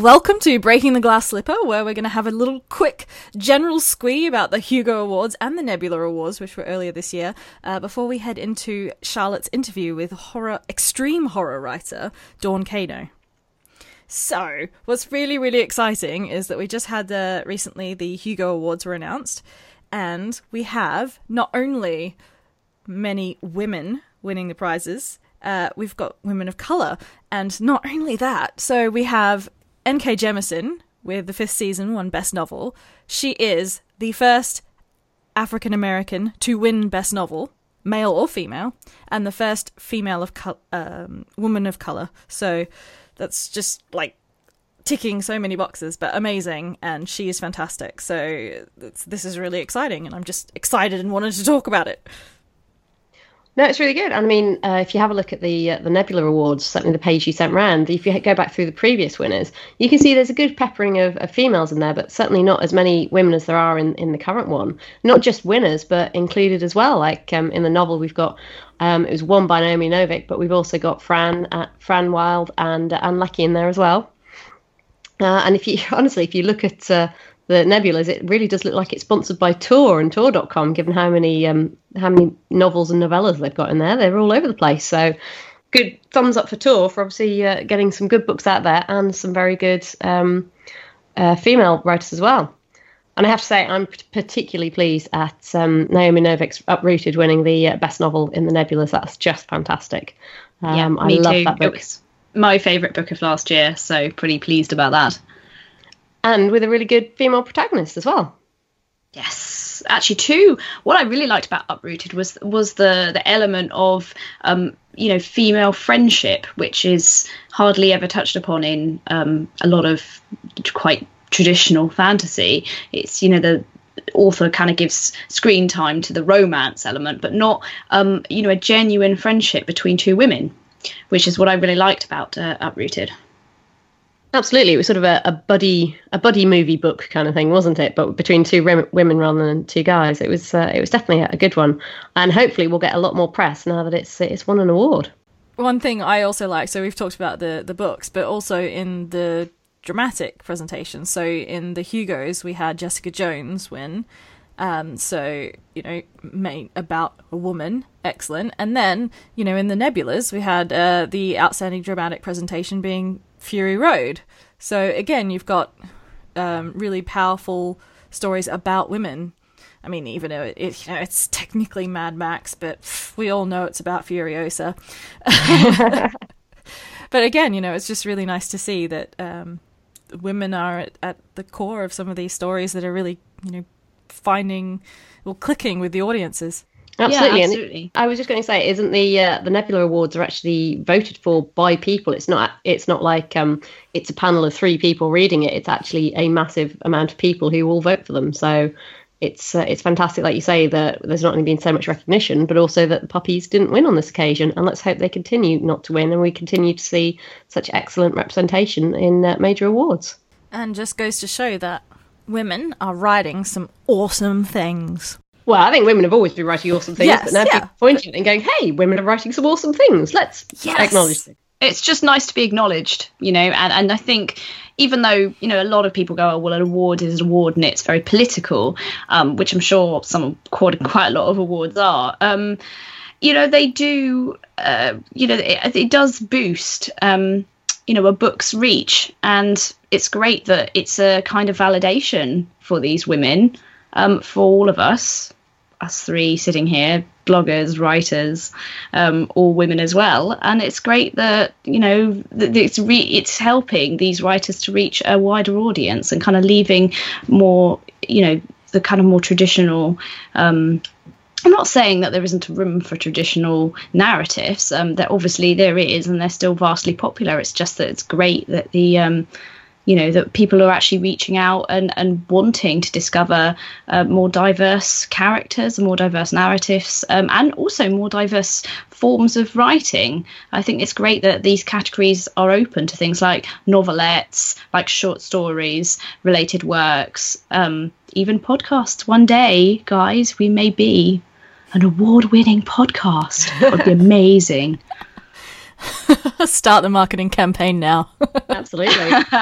Welcome to Breaking the Glass Slipper, where we're going to have a little quick general squee about the Hugo Awards and the Nebula Awards, which were earlier this year, uh, before we head into Charlotte's interview with horror, extreme horror writer Dawn Cano. So, what's really, really exciting is that we just had uh, recently the Hugo Awards were announced, and we have not only many women winning the prizes, uh, we've got women of color, and not only that. So we have N.K. Jemisin, with the fifth season won Best Novel. She is the first African American to win Best Novel, male or female, and the first female of co- um, woman of color. So that's just like ticking so many boxes, but amazing, and she is fantastic. So this is really exciting, and I'm just excited and wanted to talk about it. No, it's really good. And I mean, uh, if you have a look at the uh, the Nebula Awards, certainly the page you sent round, if you go back through the previous winners, you can see there's a good peppering of, of females in there, but certainly not as many women as there are in, in the current one. Not just winners, but included as well. Like um, in the novel, we've got um, it was won by Naomi Novik, but we've also got Fran uh, Fran Wilde and uh, Ann Leckie in there as well. Uh, and if you honestly, if you look at uh, the nebulas, it really does look like it's sponsored by Tor and Tor.com, given how many um, how many novels and novellas they've got in there. They're all over the place. So good thumbs up for Tor for obviously uh, getting some good books out there and some very good um, uh, female writers as well. And I have to say, I'm particularly pleased at um, Naomi Novik's Uprooted winning the uh, best novel in the Nebulas. That's just fantastic. Um, yeah, me I love too. that book. It was my favourite book of last year, so pretty pleased about that and with a really good female protagonist as well. Yes, actually, too. What I really liked about Uprooted was was the the element of um, you know female friendship, which is hardly ever touched upon in um, a lot of quite traditional fantasy. It's you know the author kind of gives screen time to the romance element, but not um, you know a genuine friendship between two women, which is what I really liked about uh, Uprooted. Absolutely, it was sort of a, a buddy a buddy movie book kind of thing, wasn't it? But between two women rather than two guys, it was uh, it was definitely a good one, and hopefully we'll get a lot more press now that it's it's won an award. One thing I also like, so we've talked about the the books, but also in the dramatic presentation. So in the Hugos, we had Jessica Jones win. Um, so you know, made about a woman, excellent. And then you know, in the Nebulas, we had uh, the outstanding dramatic presentation being Fury Road. So again, you've got um, really powerful stories about women. I mean, even though it, it, you know, it's technically Mad Max, but we all know it's about Furiosa. but again, you know, it's just really nice to see that um, women are at, at, the core of some of these stories that are really, you know, finding or clicking with the audiences. Absolutely. Yeah, absolutely. I was just going to say, isn't the uh, the Nebula Awards are actually voted for by people? It's not. It's not like um, it's a panel of three people reading it. It's actually a massive amount of people who all vote for them. So it's uh, it's fantastic, like you say, that there's not only been so much recognition, but also that the puppies didn't win on this occasion. And let's hope they continue not to win, and we continue to see such excellent representation in uh, major awards. And just goes to show that women are writing some awesome things. Well, I think women have always been writing awesome things, yes, but now yeah. people pointing and going, "Hey, women are writing some awesome things. Let's yes. acknowledge them." It's just nice to be acknowledged, you know. And and I think even though you know a lot of people go, "Oh, well, an award is an award and it's very political," um, which I'm sure some quite quite a lot of awards are. Um, you know, they do. Uh, you know, it, it does boost. Um, you know a book's reach and it's great that it's a kind of validation for these women um, for all of us us three sitting here, bloggers, writers, um, all women as well. And it's great that you know that it's re- it's helping these writers to reach a wider audience and kind of leaving more, you know, the kind of more traditional. Um, I'm not saying that there isn't room for traditional narratives. Um, that obviously there is, and they're still vastly popular. It's just that it's great that the um, you know that people are actually reaching out and, and wanting to discover uh, more diverse characters and more diverse narratives um, and also more diverse forms of writing i think it's great that these categories are open to things like novelettes like short stories related works um, even podcasts one day guys we may be an award-winning podcast that would be amazing Start the marketing campaign now. Absolutely.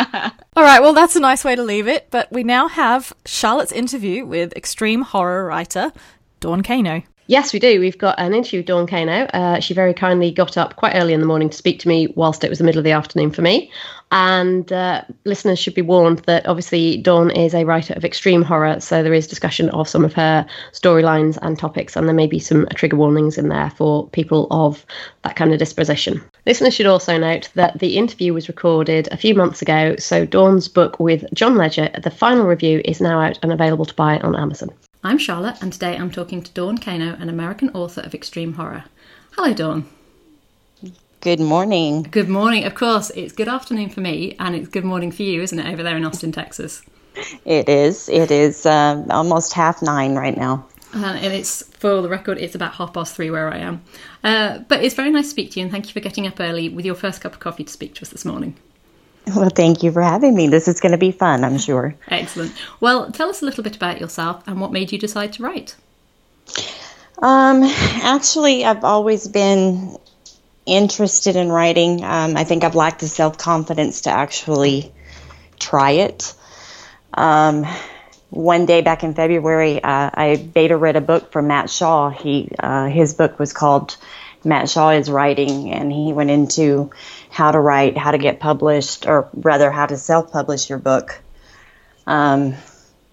All right, well, that's a nice way to leave it, but we now have Charlotte's interview with extreme horror writer Dawn Cano. Yes, we do. We've got an interview with Dawn Cano. Uh, she very kindly got up quite early in the morning to speak to me whilst it was the middle of the afternoon for me. And uh, listeners should be warned that obviously Dawn is a writer of extreme horror, so there is discussion of some of her storylines and topics, and there may be some trigger warnings in there for people of that kind of disposition. Listeners should also note that the interview was recorded a few months ago, so Dawn's book with John Ledger, the final review, is now out and available to buy on Amazon. I'm Charlotte, and today I'm talking to Dawn Cano, an American author of extreme horror. Hello, Dawn. Good morning. Good morning. Of course, it's good afternoon for me, and it's good morning for you, isn't it, over there in Austin, Texas? It is. It is um, almost half nine right now. Uh, and it's, for the record, it's about half past three where I am. Uh, but it's very nice to speak to you, and thank you for getting up early with your first cup of coffee to speak to us this morning. Well, thank you for having me. This is going to be fun, I'm sure. Excellent. Well, tell us a little bit about yourself and what made you decide to write. Um, actually, I've always been interested in writing. Um, I think I've lacked the self confidence to actually try it. Um, one day back in February, uh, I beta read a book from Matt Shaw. He uh, his book was called Matt Shaw is Writing, and he went into how to write, how to get published, or rather, how to self publish your book. Um,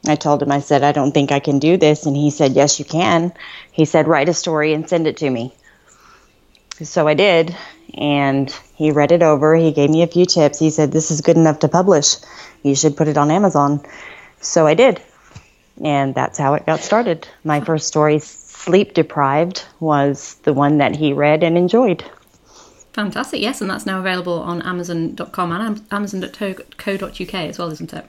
I told him, I said, I don't think I can do this. And he said, Yes, you can. He said, Write a story and send it to me. So I did. And he read it over. He gave me a few tips. He said, This is good enough to publish. You should put it on Amazon. So I did. And that's how it got started. My first story, Sleep Deprived, was the one that he read and enjoyed. Fantastic, yes, and that's now available on Amazon.com and Amazon.co.uk as well, isn't it?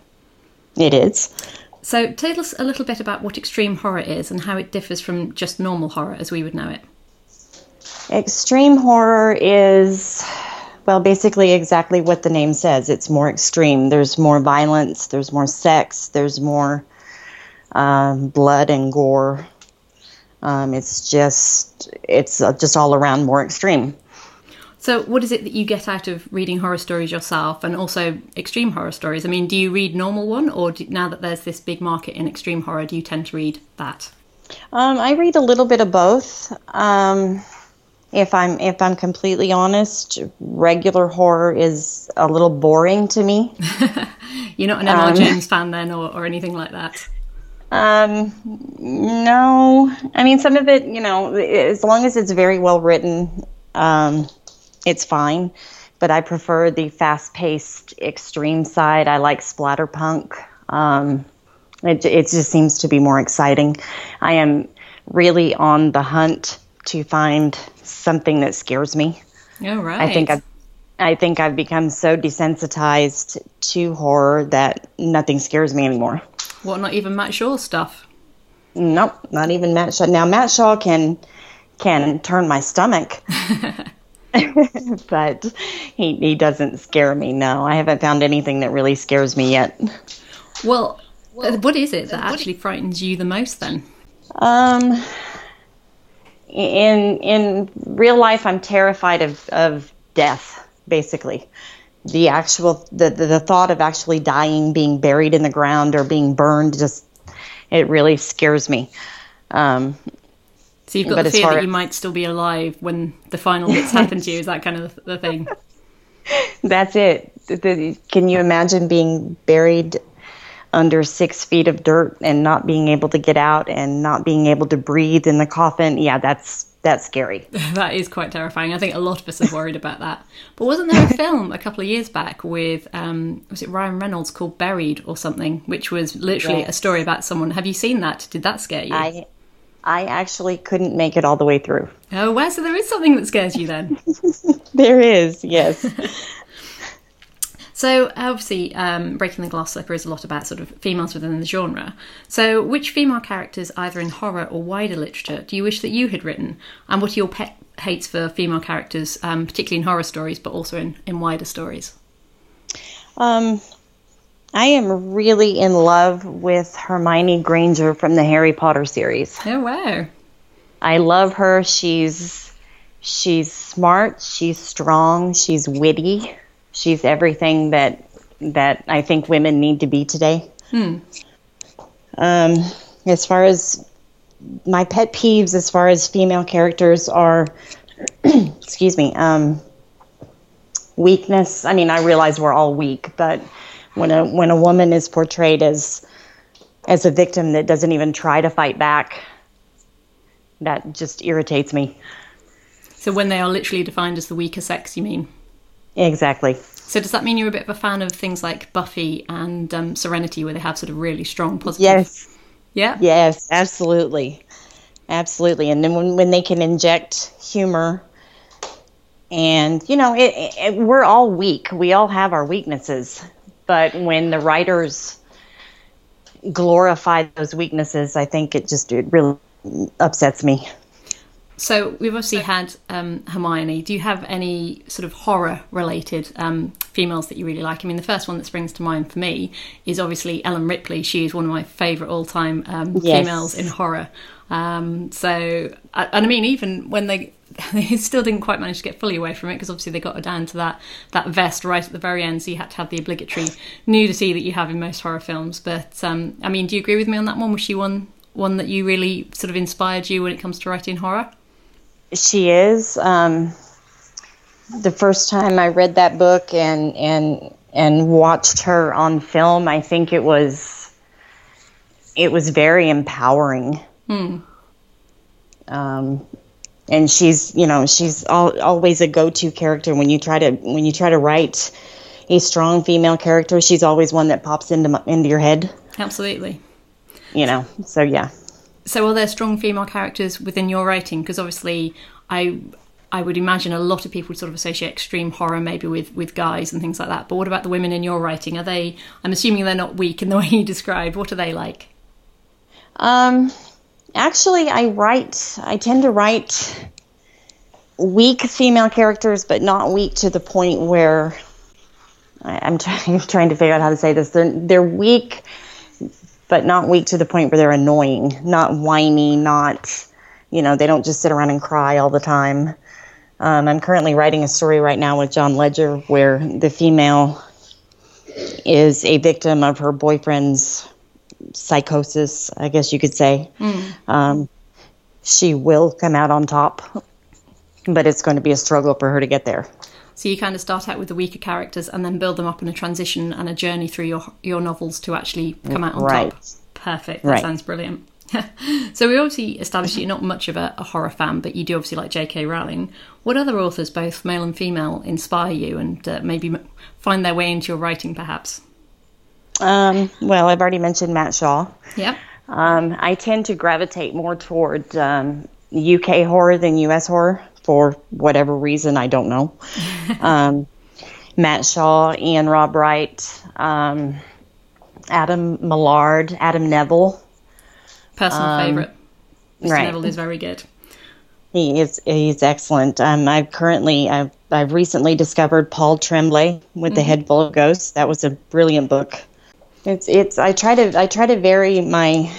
It is. So, tell us a little bit about what extreme horror is and how it differs from just normal horror as we would know it. Extreme horror is, well, basically exactly what the name says. It's more extreme. There's more violence, there's more sex, there's more um, blood and gore. Um, it's just, it's just all around more extreme. So, what is it that you get out of reading horror stories yourself, and also extreme horror stories? I mean, do you read normal one, or do, now that there's this big market in extreme horror, do you tend to read that? Um, I read a little bit of both. Um, if I'm if I'm completely honest, regular horror is a little boring to me. You're not an M.R. Um, James fan then, or, or anything like that. Um, no. I mean, some of it, you know, as long as it's very well written, um, it's fine. But I prefer the fast paced extreme side. I like splatterpunk. Um, it, it just seems to be more exciting. I am really on the hunt to find something that scares me. Oh, right. I think I've, I think I've become so desensitized to horror that nothing scares me anymore. What, not even Matt Shaw stuff? Nope, not even Matt Shaw. Now Matt Shaw can can turn my stomach. but he, he doesn't scare me. No, I haven't found anything that really scares me yet. Well, well what is it that actually frightens you the most then? Um, in in real life, I'm terrified of of death. Basically, the actual the, the the thought of actually dying, being buried in the ground, or being burned, just it really scares me. Um, so you've got the fear that you might still be alive when the final bits happen to you. Is that kind of the thing? That's it. Can you imagine being buried under six feet of dirt and not being able to get out and not being able to breathe in the coffin? Yeah, that's that's scary. that is quite terrifying. I think a lot of us are worried about that. But wasn't there a film a couple of years back with um, was it Ryan Reynolds called Buried or something, which was literally yes. a story about someone? Have you seen that? Did that scare you? I I actually couldn't make it all the way through. Oh, well, so there is something that scares you then. there is, yes. so obviously, um, Breaking the Glass Slipper is a lot about sort of females within the genre. So, which female characters, either in horror or wider literature, do you wish that you had written? And what are your pet hates for female characters, um, particularly in horror stories, but also in, in wider stories? Um, I am really in love with Hermione Granger from the Harry Potter series. Oh wow. I love her. She's she's smart, she's strong, she's witty, she's everything that that I think women need to be today. Hmm. Um, as far as my pet peeves, as far as female characters are, excuse me, um, weakness. I mean, I realize we're all weak, but when a when a woman is portrayed as as a victim that doesn't even try to fight back, that just irritates me. So when they are literally defined as the weaker sex, you mean? Exactly. So does that mean you're a bit of a fan of things like Buffy and um, Serenity, where they have sort of really strong positive? Yes. Yeah. Yes, absolutely. Absolutely. And then when, when they can inject humor and, you know, it, it, we're all weak. We all have our weaknesses. But when the writers glorify those weaknesses, I think it just it really upsets me. So we've obviously had um, Hermione. Do you have any sort of horror-related um, females that you really like? I mean, the first one that springs to mind for me is obviously Ellen Ripley. She is one of my favourite all-time um, Yes. females in horror. Um, so, and I mean, even when they they still didn't quite manage to get fully away from it because obviously they got her down to that that vest right at the very end, so you had to have the obligatory nudity that you have in most horror films. But um, I mean, do you agree with me on that one? Was she one one that you really sort of inspired you when it comes to writing horror? She is. Um, the first time I read that book and and and watched her on film, I think it was it was very empowering. Um, and she's you know she's al always a go-to character when you try to when you try to write a strong female character. She's always one that pops into into your head. Absolutely. You know. So yeah. So, are there strong female characters within your writing? Because obviously, I I would imagine a lot of people would sort of associate extreme horror maybe with with guys and things like that. But what about the women in your writing? Are they? I'm assuming they're not weak in the way you described. What are they like? Um, actually, I write. I tend to write weak female characters, but not weak to the point where I, I'm trying trying to figure out how to say this. They're they're weak, but not weak to the point where they're annoying. Not whiny. Not you know they don't just sit around and cry all the time. Um, I'm currently writing a story right now with John Ledger where the female is a victim of her boyfriend's psychosis, I guess you could say. Um, she will come out on top, but it's going to be a struggle for her to get there. So you kind of start out with the weaker characters and then build them up in a transition and a journey through your your novels to actually come out on Right. top. Perfect. That Right. sounds brilliant. so we obviously established you're not much of a, a horror fan, but you do obviously like J.K. Rowling. What other authors, both male and female, inspire you and uh, maybe find their way into your writing, perhaps? Um, well, I've already mentioned Matt Shaw. Yep. Um, I tend to gravitate more toward um, UK horror than US horror for whatever reason. I don't know. um, Matt Shaw, Iain Rob Wright, um, Adam Millard, Adam Nevill. Personal favourite. Mr. right. Nevill is very good. He is he's excellent. Um, I've currently I've, I've recently discovered Paul Tremblay with the Head Full of Ghosts. That was a brilliant book. It's it's I try to I try to vary my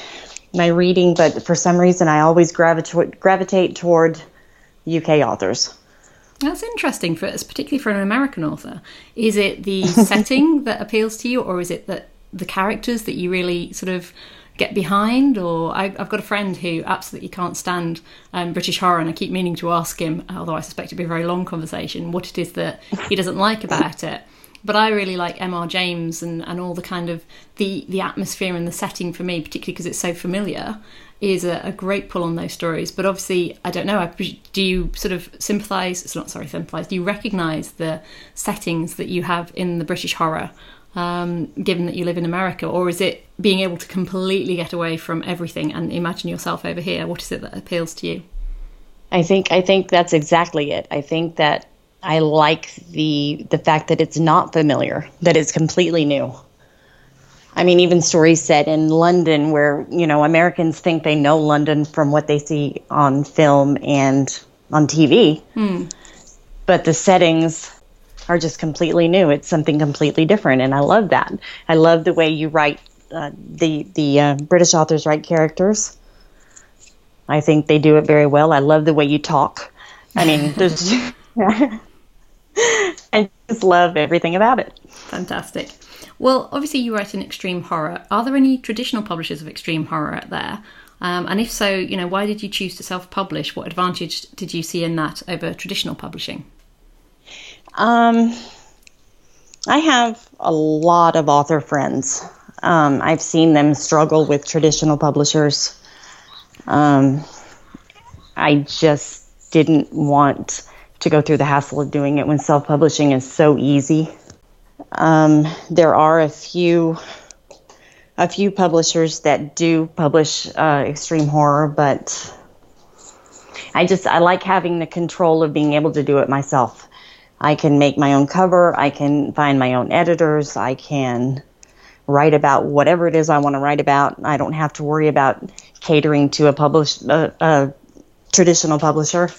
my reading, but for some reason I always gravitate gravitate toward UK authors. That's interesting, for particularly for an American author. Is it the setting that appeals to you, or is it that the characters that you really sort of get behind? Or I, I've got a friend who absolutely can't stand um, British horror, and I keep meaning to ask him, although I suspect it'd be a very long conversation, what it is that he doesn't like about it. But I really like M.R. James and, and all the kind of the the atmosphere and the setting for me, particularly because it's so familiar, is a, a great pull on those stories. But obviously, I don't know. I, do you sort of sympathise? It's not sorry, sympathise. Do you recognise the settings that you have in the British horror, um, given that you live in America, or is it being able to completely get away from everything and imagine yourself over here? What is it that appeals to you? I think I think that's exactly it. I think that I like the the fact that it's not familiar, that it's completely new. I mean, even stories set in London, where you know Americans think they know London from what they see on film and on TV, but the settings are just completely new. It's something completely different, and I love that. I love the way you write uh, the the uh, British authors write characters. I think they do it very well. I love the way you talk. I mean, there's. I just love everything about it. Fantastic. Well, obviously, you write in extreme horror. Are there any traditional publishers of extreme horror out there? Um, and if so, you know, why did you choose to self-publish? What advantage did you see in that over traditional publishing? Um, I have a lot of author friends. Um, I've seen them struggle with traditional publishers. Um, I just didn't want to go through the hassle of doing it when self-publishing is so easy. Um, there are a few a few publishers that do publish uh, extreme horror, but I just I like having the control of being able to do it myself. I can make my own cover. I can find my own editors. I can write about whatever it is I want to write about. I don't have to worry about catering to a publish a traditional publisher.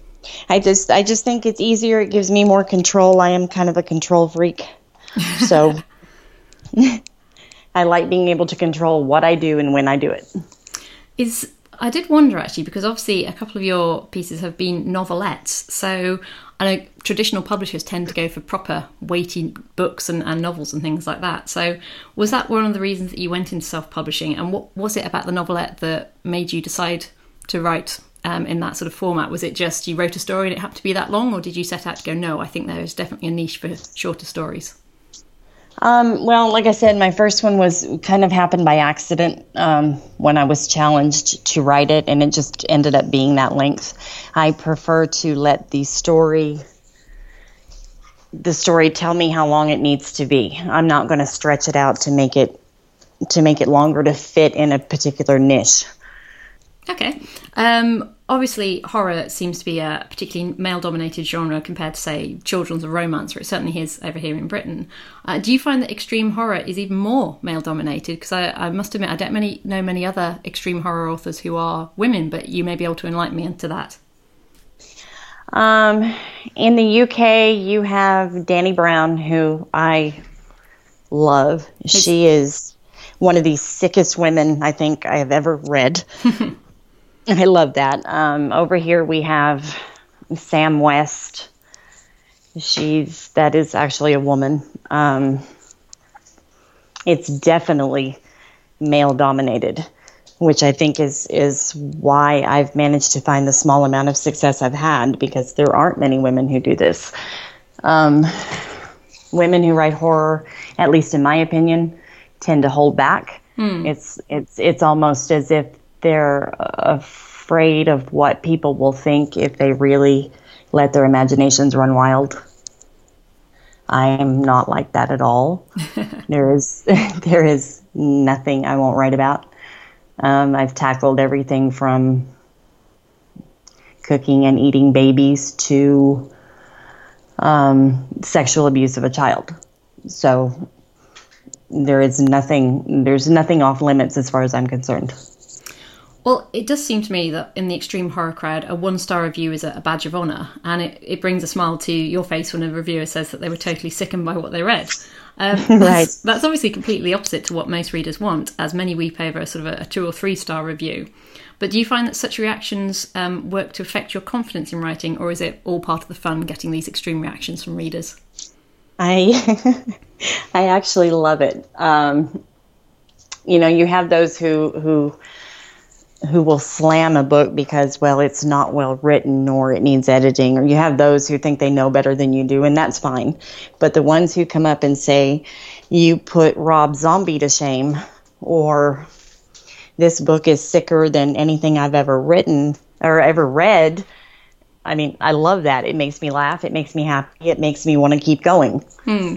I just I just think it's easier. It gives me more control. I am kind of a control freak. So I like being able to control what I do and when I do it. Is I did wonder actually because obviously a couple of your pieces have been novelettes. So I know traditional publishers tend to go for proper weighty books and, and novels and things like that. So was that one of the reasons that you went into self-publishing? And what was it about the novelette that made you decide to write um, in that sort of format? Was it just you wrote a story and it happened to be that long, or did you set out to go, no, I think there is definitely a niche for shorter stories? Um, well, like I said, my first one was kind of happened by accident um, when I was challenged to write it, and it just ended up being that length. I prefer to let the story the story tell me how long it needs to be. I'm not going to stretch it out to make it to make it longer to fit in a particular niche. Okay. Um, obviously, horror seems to be a particularly male dominated genre compared to, say, children's or romance, or it certainly is over here in Britain. Uh, do you find that extreme horror is even more male dominated? Because I, I, must admit, I don't many, know many other extreme horror authors who are women, but you may be able to enlighten me into that. Um, in the UK, you have Dani Brown, who I love. She is one of the sickest women I think I have ever read. I love that. Um, over here we have Sam West. She's that is actually a woman. Um, it's definitely male dominated, which I think is is why I've managed to find the small amount of success I've had because there aren't many women who do this. Um, women who write horror, at least in my opinion, tend to hold back. Hmm. It's it's it's almost as if they're afraid of what people will think if they really let their imaginations run wild. I am not like that at all. there is there is nothing I won't write about. Um, I've tackled everything from cooking and eating babies to um, sexual abuse of a child. So there is nothing there's nothing off limits as far as I'm concerned. Well, it does seem to me that in the extreme horror crowd, a one star review is a badge of honour, and it, it brings a smile to your face when a reviewer says that they were totally sickened by what they read. Um, right. That's, that's, obviously completely opposite to what most readers want, as many weep over a sort of a, a two or three star review. But do you find that such reactions um, work to affect your confidence in writing, or is it all part of the fun getting these extreme reactions from readers? I I actually love it. Um, you know, you have those who who who will slam a book because well it's not well written or it needs editing or you have those who think they know better than you do and that's fine. But the ones who come up and say you put rob zombie to shame or this book is sicker than anything i've ever written or ever read i mean i love that. It makes me laugh. It makes me happy. It makes me want to keep going. Hmm.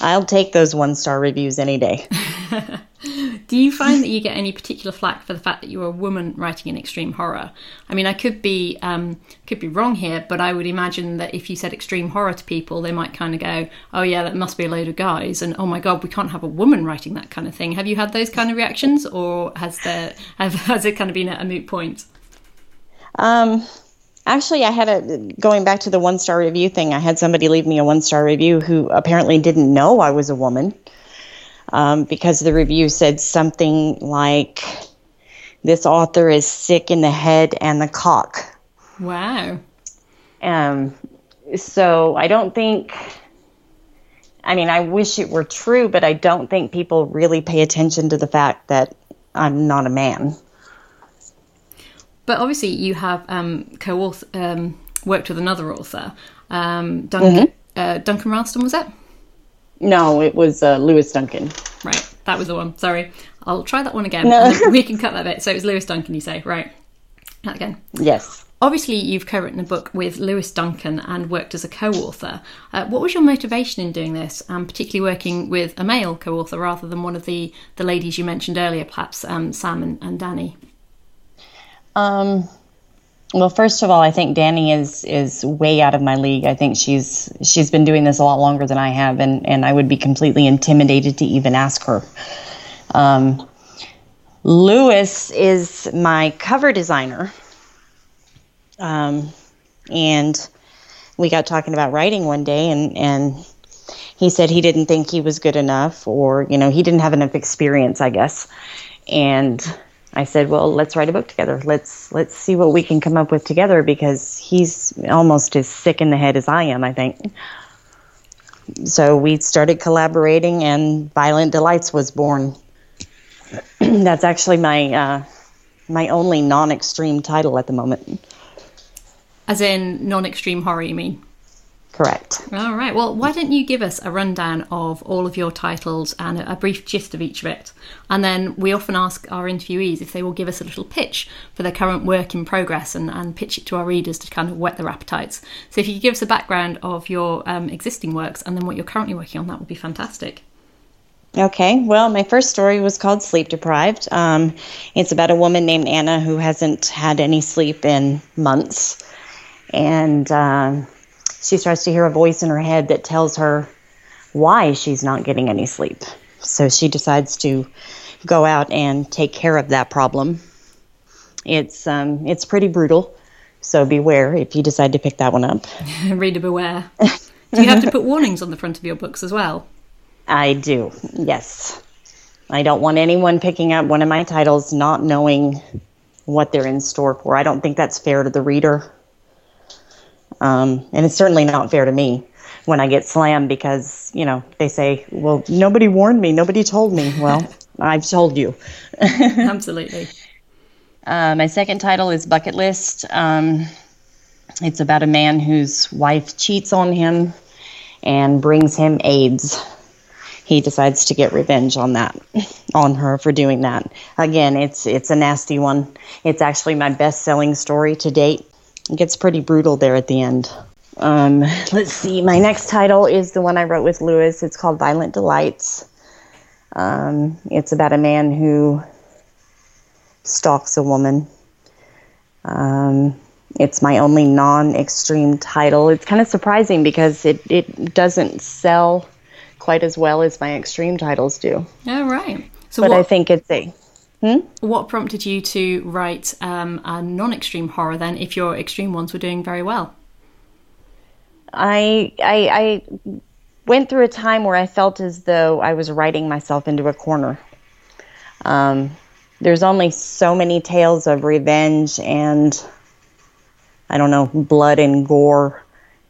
i'll take those one star reviews any day Do you find that you get any particular flack for the fact that you're a woman writing in extreme horror? I mean, I could be um, could be wrong here, but I would imagine that if you said extreme horror to people, they might kind of go, "Oh yeah, that must be a load of guys," and "Oh my god, we can't have a woman writing that kind of thing." Have you had those kind of reactions, or has there have, has it kind of been a moot point? Um, actually, I had a going back to the one star review thing. I had somebody leave me a one star review who apparently didn't know I was a woman um, because the review said something like, This author is sick in the head and the cock. Wow. Um, so I don't think. I mean, I wish it were true, but I don't think people really pay attention to the fact that I'm not a man. But obviously, you have um, co-author um, worked with another author, um, Duncan, uh, Duncan Ralston, was it? No, it was uh, Lewis Duncan. Right, that was the one. Sorry, I'll try that one again. No. we can cut that bit. So it was Lewis Duncan, you say, right? That again. Yes. Obviously, you've co-written a book with Lewis Duncan and worked as a co-author. Uh, what was your motivation in doing this, and particularly working with a male co-author rather than one of the, the ladies you mentioned earlier, perhaps um, Sam and, and Dani? Um, well, first of all, I think Dani is is way out of my league. I think she's she's been doing this a lot longer than I have, and and I would be completely intimidated to even ask her. Um, Lewis is my cover designer, um, and we got talking about writing one day, and and he said he didn't think he was good enough, or you know, he didn't have enough experience, I guess, and I said, "Well, let's write a book together. Let's let's see what we can come up with together because he's almost as sick in the head as I am, I think." So we started collaborating, and Violent Delights was born. That's actually my uh, my only non-extreme title at the moment. As in non-extreme horror, you mean? Correct. All right. Well, why don't you give us a rundown of all of your titles and a, brief gist of each of it? And then we often ask our interviewees if they will give us a little pitch for their current work in progress and, and pitch it to our readers to kind of whet their appetites. So if you could give us a background of your um, existing works and then what you're currently working on, that would be fantastic. Okay, well, my first story was called Sleep Deprived. Um, it's about a woman named Anna who hasn't had any sleep in months. And um, she starts to hear a voice in her head that tells her why she's not getting any sleep. So she decides to go out and take care of that problem. It's um, it's pretty brutal, so beware if you decide to pick that one up. Reader beware. Do you have to put warnings on the front of your books as well? I do, yes. I don't want anyone picking up one of my titles not knowing what they're in store for. I don't think that's fair to the reader. Um, and it's certainly not fair to me when I get slammed because, you know, they say, well, nobody warned me, nobody told me. Well, I've told you. Absolutely. Uh, my second title is Bucket List. Um, it's about a man whose wife cheats on him and brings him AIDS. He decides to get revenge on that, on her for doing that. Again, it's it's a nasty one. It's actually my best-selling story to date. It gets pretty brutal there at the end. Um, let's see. My next title is the one I wrote with Lewis. It's called Violent Delights. Um, it's about a man who stalks a woman. Um, it's my only non-extreme title. It's kind of surprising because it, it doesn't sell quite as well as my extreme titles do. All right. So But what, I think it's a what prompted you to write um, a non-extreme horror then if your extreme ones were doing very well? I, I I went through a time where I felt as though I was writing myself into a corner. Um, there's only so many tales of revenge and I don't know blood and gore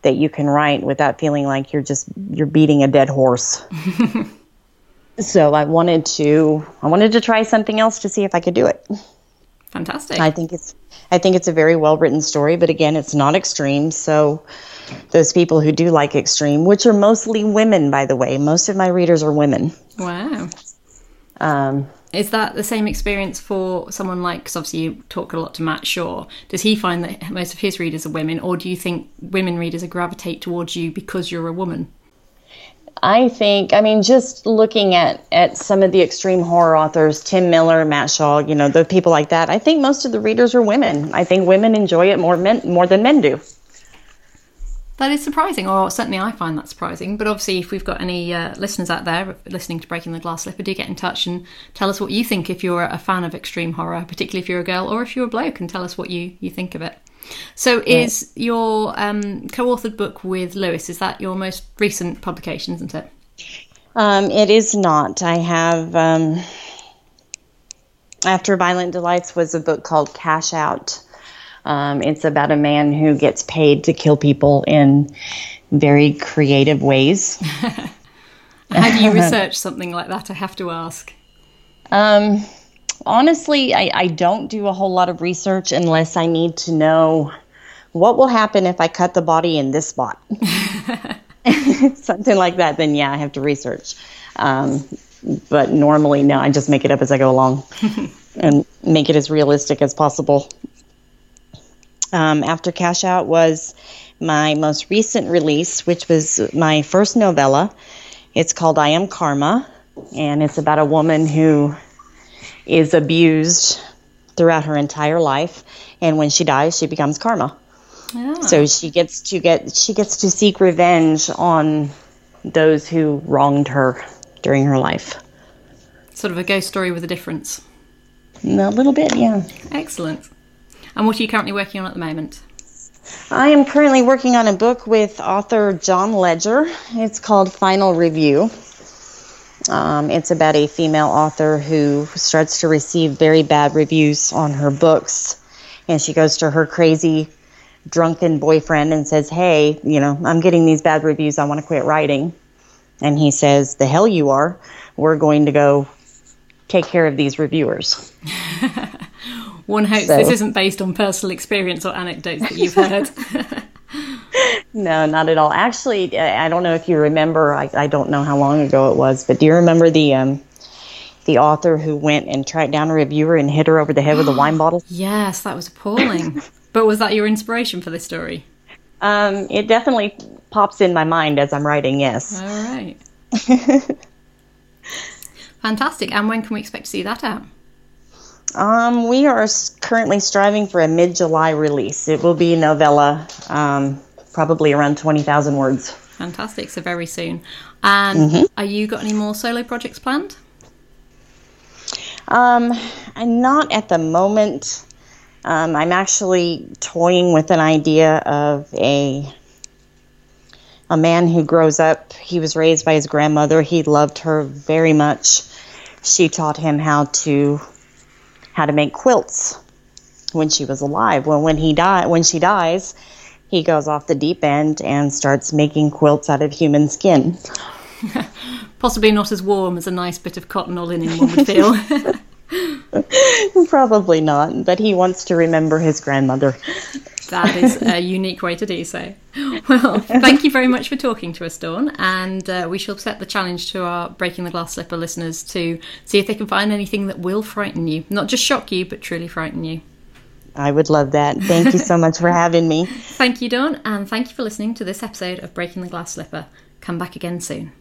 that you can write without feeling like you're just you're beating a dead horse. so I wanted to I wanted to try something else to see if I could do it. Fantastic. I think it's I think it's a very well written story, but again, it's not extreme. So those people who do like extreme, which are mostly women, by the way, most of my readers are women. wow. Um, Is that the same experience for someone like, because obviously you talk a lot to Matt Shaw, does he find that most of his readers are women, or do you think women readers gravitate towards you because you're a woman? I think, I mean, just looking at, at some of the extreme horror authors, Tim Miller, Matt Shaw, you know, the people like that, I think most of the readers are women. I think women enjoy it more men, more than men do. That is surprising, or certainly I find that surprising. But obviously, if we've got any uh, listeners out there listening to Breaking the Glass Slipper, do get in touch and tell us what you think if you're a fan of extreme horror, particularly if you're a girl or if you're a bloke, and tell us what you, you think of it. So, is your um, co-authored book with Lewis? Is that your most recent publication, isn't it? Um, it is not. I have, um, after Violent Delights was a book called Cash Out. Um, it's about a man who gets paid to kill people in very creative ways. How do you research something like that? I have to ask. Um, honestly, I, I don't do a whole lot of research unless I need to know what will happen if I cut the body in this spot. Something like that, then yeah, I have to research. Um, but normally, no, I just make it up as I go along and make it as realistic as possible. Um, After Cash Out was my most recent release, which was my first novella. It's called I Am Karma, and it's about a woman who is abused throughout her entire life, and when she dies, she becomes karma. Ah. So she gets to get she gets to seek revenge on those who wronged her during her life. Sort of a ghost story with a difference. A little bit, yeah. Excellent. And what are you currently working on at the moment? I am currently working on a book with author John Ledger. It's called Final Review. Um, it's about a female author who starts to receive very bad reviews on her books. And she goes to her crazy, drunken boyfriend and says, Hey, you know, I'm getting these bad reviews. I want to quit writing. And he says, The hell you are. We're going to go take care of these reviewers. One hopes So- this isn't based on personal experience or anecdotes that you've heard. No, not at all. Actually, I don't know if you remember. I, I don't know how long ago it was, but do you remember the um, the author who went and tracked down a reviewer and hit her over the head with a wine bottle? yes, that was appalling. but was that your inspiration for this story? Um, it definitely pops in my mind as I'm writing. Yes. All right. Fantastic. And when can we expect to see that out? Um, we are currently striving for a mid-July release. It will be a novella, um, probably around twenty thousand words. Fantastic. So very soon. And are you got any more solo projects planned? Um, I'm not at the moment. Um, I'm actually toying with an idea of a a man who grows up. He was raised by his grandmother. He loved her very much. She taught him how to how to make quilts when she was alive. Well, when he died, when she dies, he goes off the deep end and starts making quilts out of human skin. Possibly not as warm as a nice bit of cotton or linen one would feel. Probably not, but he wants to remember his grandmother. that is a unique way to do so. Well, thank you very much for talking to us, Dawn. And uh, we shall set the challenge to our Breaking the Glass Slipper listeners to see if they can find anything that will frighten you. Not just shock you, but truly frighten you. I would love that. Thank you so much for having me. Thank you, Dawn, and thank you for listening to this episode of Breaking the Glass Slipper. Come back again soon.